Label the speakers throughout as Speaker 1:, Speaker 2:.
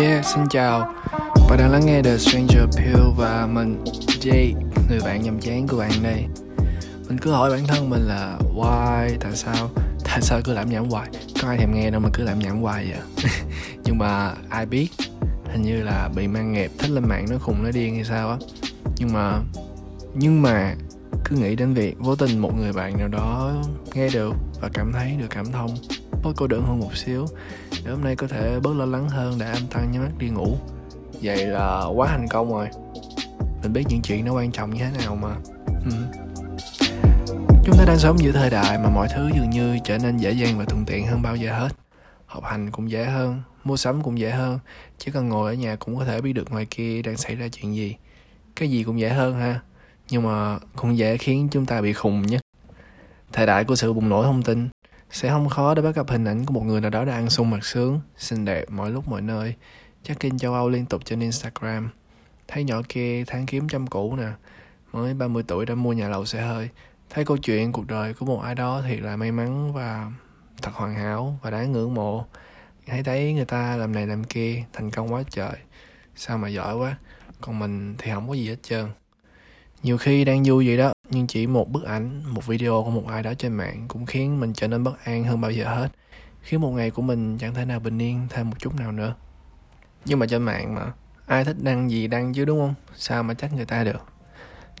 Speaker 1: Yeah, xin chào. Bạn đang lắng nghe The Stranger Pill và mình Jay, người bạn nhầm chán của bạn đây. Mình cứ hỏi bản thân mình là Why, tại sao, tại sao cứ làm nhảm hoài? Có ai thèm nghe đâu mà cứ làm nhảm hoài vậy? Nhưng mà ai biết Hình như là bị mang nghiệp thích lên mạng nó khùng nó điên hay sao á. Nhưng mà Nhưng mà cứ nghĩ đến việc vô tình một người bạn nào đó nghe được và cảm thấy được cảm thông bớt cô đơn hơn một xíu. Để hôm nay có thể bớt lo lắng hơn để an tâm nhắm mắt đi ngủ. Vậy là quá thành công rồi. Mình biết những chuyện nó quan trọng như thế nào mà. Ừ. chúng ta đang sống giữa thời đại mà mọi thứ dường như trở nên dễ dàng và thuận tiện hơn bao giờ hết. Học hành cũng dễ hơn, mua sắm cũng dễ hơn. Chỉ cần ngồi ở nhà cũng có thể biết được ngoài kia đang xảy ra chuyện gì. Cái gì cũng dễ hơn ha. Nhưng mà cũng dễ khiến chúng ta bị khùng nhất. Thời đại của sự bùng nổ thông tin sẽ không khó để bắt gặp hình ảnh của một người nào đó đang ăn sung mặt sướng, xinh đẹp mọi lúc mọi nơi. Check-in châu Âu liên tục trên Instagram. Thấy nhỏ kia tháng kiếm trăm cũ nè. Mới 30 tuổi đã mua nhà lầu xe hơi. Thấy câu chuyện cuộc đời của một ai đó thì là may mắn và thật hoàn hảo và đáng ngưỡng mộ. Thấy thấy người ta làm này làm kia, thành công quá trời. Sao mà giỏi quá. Còn mình thì không có gì hết trơn. Nhiều khi đang vui vậy đó nhưng chỉ một bức ảnh, một video của một ai đó trên mạng cũng khiến mình trở nên bất an hơn bao giờ hết, khiến một ngày của mình chẳng thể nào bình yên thêm một chút nào nữa. Nhưng mà trên mạng mà, ai thích đăng gì đăng chứ, đúng không? Sao mà trách người ta được?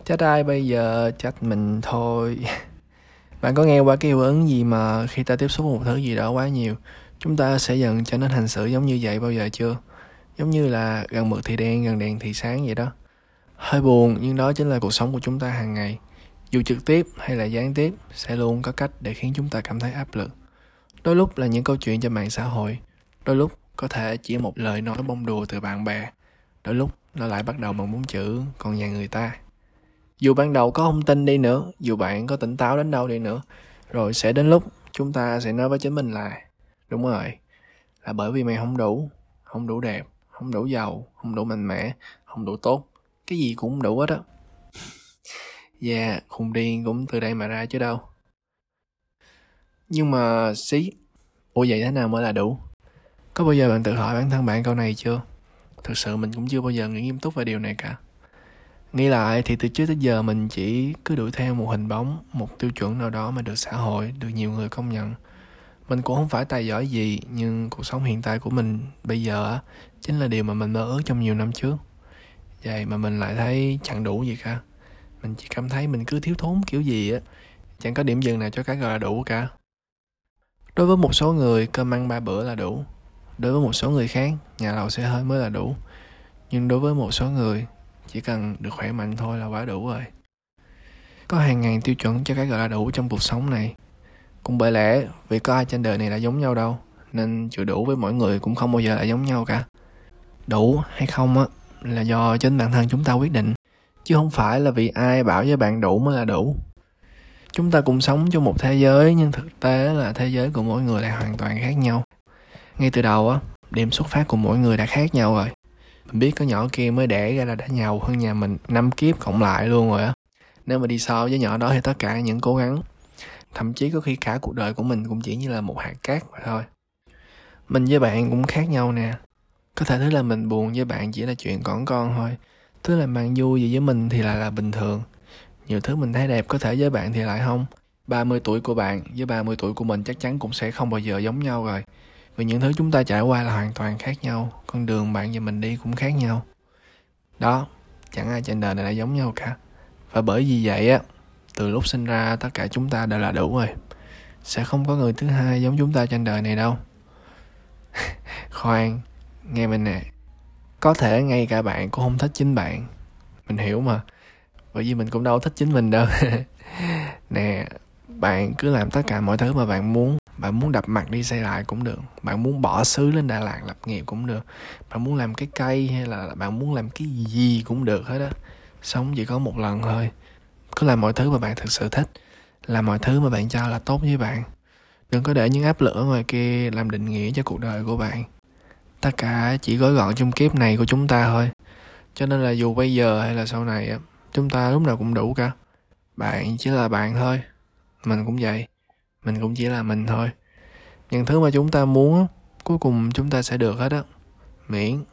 Speaker 1: Trách ai bây giờ? Trách mình thôi. Bạn có nghe qua cái hiệu ứng gì mà khi ta tiếp xúc một thứ gì đó quá nhiều, chúng ta sẽ dần trở nên hành xử giống như vậy bao giờ chưa? Giống như là gần mực thì đen, gần đèn thì sáng vậy đó. Hơi buồn, nhưng đó chính là cuộc sống của chúng ta hàng ngày dù trực tiếp hay là gián tiếp sẽ luôn có cách để khiến chúng ta cảm thấy áp lực. Đôi lúc là những câu chuyện trên mạng xã hội, đôi lúc có thể chỉ một lời nói bông đùa từ bạn bè, đôi lúc nó lại bắt đầu bằng bốn chữ còn nhà người ta dù ban đầu có không tin đi nữa, dù bạn có tỉnh táo đến đâu đi nữa, rồi sẽ đến lúc chúng ta sẽ nói với chính mình là đúng rồi, là bởi vì mày không đủ không đủ đẹp, không đủ giàu, không đủ mạnh mẽ, không đủ tốt, cái gì cũng đủ hết á. Dạ, yeah, khùng điên cũng từ đây mà ra chứ đâu. Nhưng mà xí, ủa vậy thế nào mới là đủ? Có bao giờ bạn tự hỏi bản thân bạn câu này chưa? Thực sự mình cũng chưa bao giờ nghĩ nghiêm túc về điều này cả. Nghĩ lại thì từ trước tới giờ mình chỉ cứ đuổi theo một hình bóng, một tiêu chuẩn nào đó mà được xã hội, được nhiều người công nhận. Mình cũng không phải tài giỏi gì, nhưng cuộc sống hiện tại của mình bây giờ chính là điều mà mình mơ ước trong nhiều năm trước. Vậy mà mình lại thấy chẳng đủ gì cả mình chỉ cảm thấy mình cứ thiếu thốn kiểu gì á, chẳng có điểm dừng nào cho cái gọi là đủ cả. Đối với một số người, cơm ăn ba bữa là đủ. Đối với một số người khác, nhà lầu xe hơi mới là đủ. Nhưng đối với một số người, chỉ cần được khỏe mạnh thôi là quá đủ rồi. Có hàng ngàn tiêu chuẩn cho cái gọi là đủ trong cuộc sống này. Cũng bởi lẽ, vì có ai trên đời này là giống nhau đâu, nên chịu đủ với mỗi người cũng không bao giờ là giống nhau cả. Đủ hay không á, là do chính bản thân chúng ta quyết định chứ không phải là vì ai bảo với bạn đủ mới là đủ. Chúng ta cùng sống trong một thế giới, nhưng thực tế là thế giới của mỗi người lại hoàn toàn khác nhau. Ngay từ đầu á, điểm xuất phát của mỗi người đã khác nhau rồi. Mình biết có nhỏ kia mới đẻ ra là đã giàu hơn nhà mình năm kiếp cộng lại luôn rồi á. Nếu mà đi so với nhỏ đó thì tất cả những cố gắng, thậm chí có khi cả cuộc đời của mình cũng chỉ như là một hạt cát mà thôi. Mình với bạn cũng khác nhau nè. Có thể thứ là mình buồn với bạn chỉ là chuyện còn con thôi thứ làm bạn vui gì với mình thì lại là bình thường. Nhiều thứ mình thấy đẹp có thể với bạn thì lại không. 30 tuổi của bạn với 30 tuổi của mình chắc chắn cũng sẽ không bao giờ giống nhau rồi. Vì những thứ chúng ta trải qua là hoàn toàn khác nhau, con đường bạn và mình đi cũng khác nhau. Đó, chẳng ai trên đời này đã giống nhau cả. Và bởi vì vậy á, từ lúc sinh ra tất cả chúng ta đều là đủ rồi. Sẽ không có người thứ hai giống chúng ta trên đời này đâu. Khoan, nghe mình nè có thể ngay cả bạn cũng không thích chính bạn. Mình hiểu mà. Bởi vì mình cũng đâu thích chính mình đâu. Nè, bạn cứ làm tất cả mọi thứ mà bạn muốn. Bạn muốn đập mặt đi xây lại cũng được. Bạn muốn bỏ xứ lên đà lạt lập nghiệp cũng được. Bạn muốn làm cái cây hay là bạn muốn làm cái gì cũng được hết á. Sống chỉ có một lần thôi. Cứ làm mọi thứ mà bạn thực sự thích. Làm mọi thứ mà bạn cho là tốt với bạn. Đừng có để những áp lực ở ngoài kia làm định nghĩa cho cuộc đời của bạn tất cả chỉ gói gọn trong kiếp này của chúng ta thôi. Cho nên là dù bây giờ hay là sau này chúng ta lúc nào cũng đủ cả. Bạn chỉ là bạn thôi, mình cũng vậy, mình cũng chỉ là mình thôi. Những thứ mà chúng ta muốn cuối cùng chúng ta sẽ được hết á. Miễn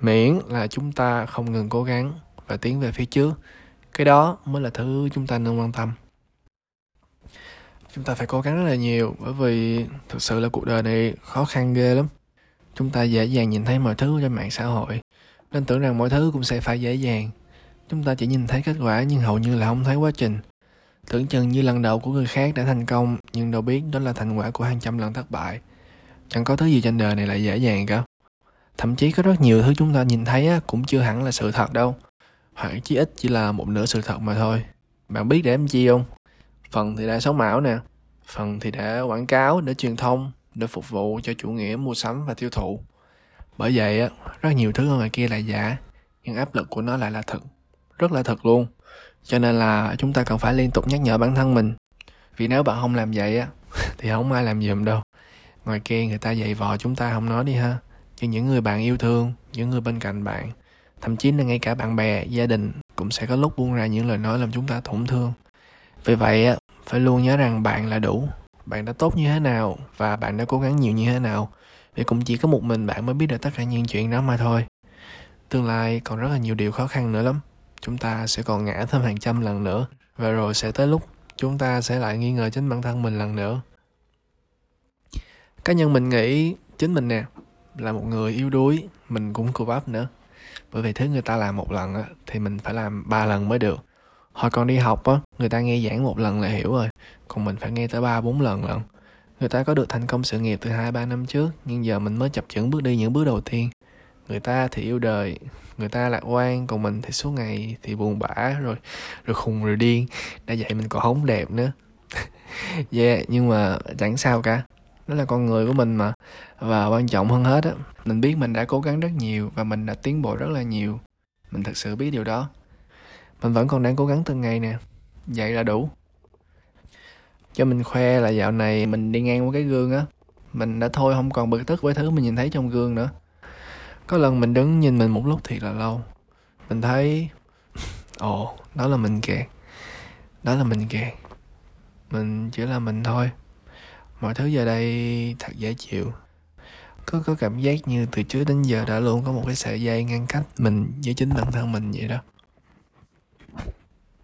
Speaker 1: miễn là chúng ta không ngừng cố gắng và tiến về phía trước. Cái đó mới là thứ chúng ta nên quan tâm. Chúng ta phải cố gắng rất là nhiều bởi vì thực sự là cuộc đời này khó khăn ghê lắm chúng ta dễ dàng nhìn thấy mọi thứ trên mạng xã hội, nên tưởng rằng mọi thứ cũng sẽ phải dễ dàng. Chúng ta chỉ nhìn thấy kết quả nhưng hầu như là không thấy quá trình. Tưởng chừng như lần đầu của người khác đã thành công, nhưng đâu biết đó là thành quả của hàng trăm lần thất bại. Chẳng có thứ gì trên đời này là dễ dàng cả. Thậm chí có rất nhiều thứ chúng ta nhìn thấy cũng chưa hẳn là sự thật đâu. Hoặc chí ít chỉ là một nửa sự thật mà thôi. Bạn biết để làm chi không? Phần thì đã sống ảo nè. Phần thì đã quảng cáo để truyền thông để phục vụ cho chủ nghĩa mua sắm và tiêu thụ. Bởi vậy á, rất nhiều thứ ở ngoài kia là giả, nhưng áp lực của nó lại là thật, rất là thật luôn. Cho nên là chúng ta cần phải liên tục nhắc nhở bản thân mình. Vì nếu bạn không làm vậy á, thì không ai làm giùm đâu. Ngoài kia người ta dạy vò chúng ta không nói đi ha nhưng những người bạn yêu thương, những người bên cạnh bạn. Thậm chí là ngay cả bạn bè, gia đình cũng sẽ có lúc buông ra những lời nói làm chúng ta tổn thương. Vì vậy á, phải luôn nhớ rằng bạn là đủ bạn đã tốt như thế nào và bạn đã cố gắng nhiều như thế nào? Vì cũng chỉ có một mình bạn mới biết được tất cả những chuyện đó mà thôi. Tương lai còn rất là nhiều điều khó khăn nữa lắm. Chúng ta sẽ còn ngã thêm hàng trăm lần nữa. Và rồi sẽ tới lúc chúng ta sẽ lại nghi ngờ chính bản thân mình lần nữa. Cá nhân mình nghĩ chính mình nè là một người yếu đuối mình cũng cù bắp nữa. Bởi vì thứ người ta làm một lần á, thì mình phải làm ba lần mới được hồi còn đi học á, người ta nghe giảng một lần là hiểu rồi, còn mình phải nghe tới ba bốn lần lận. Người ta có được thành công sự nghiệp từ hai ba năm trước, nhưng giờ mình mới chập chững bước đi những bước đầu tiên. Người ta thì yêu đời, người ta lạc quan, còn mình thì suốt ngày thì buồn bã, rồi rồi khùng rồi điên. Đã vậy mình còn hống đẹp nữa. Yeah, nhưng mà chẳng sao cả. Đó là con người của mình mà, và quan trọng hơn hết á, mình biết mình đã cố gắng rất nhiều và mình đã tiến bộ rất là nhiều. Mình thật sự biết điều đó mình vẫn còn đang cố gắng từng ngày nè. Vậy là đủ. Cho mình khoe là dạo này mình đi ngang qua cái gương á. Mình đã thôi không còn bực tức với thứ mình nhìn thấy trong gương nữa. Có lần mình đứng nhìn mình một lúc thiệt là lâu. Mình thấy, ồ, đó là mình kìa. Đó là mình kìa. Mình chỉ là mình thôi. Mọi thứ giờ đây thật dễ chịu. Có có cảm giác như từ trước đến giờ đã luôn có một cái sợi dây ngăn cách mình với chính bản thân mình vậy đó.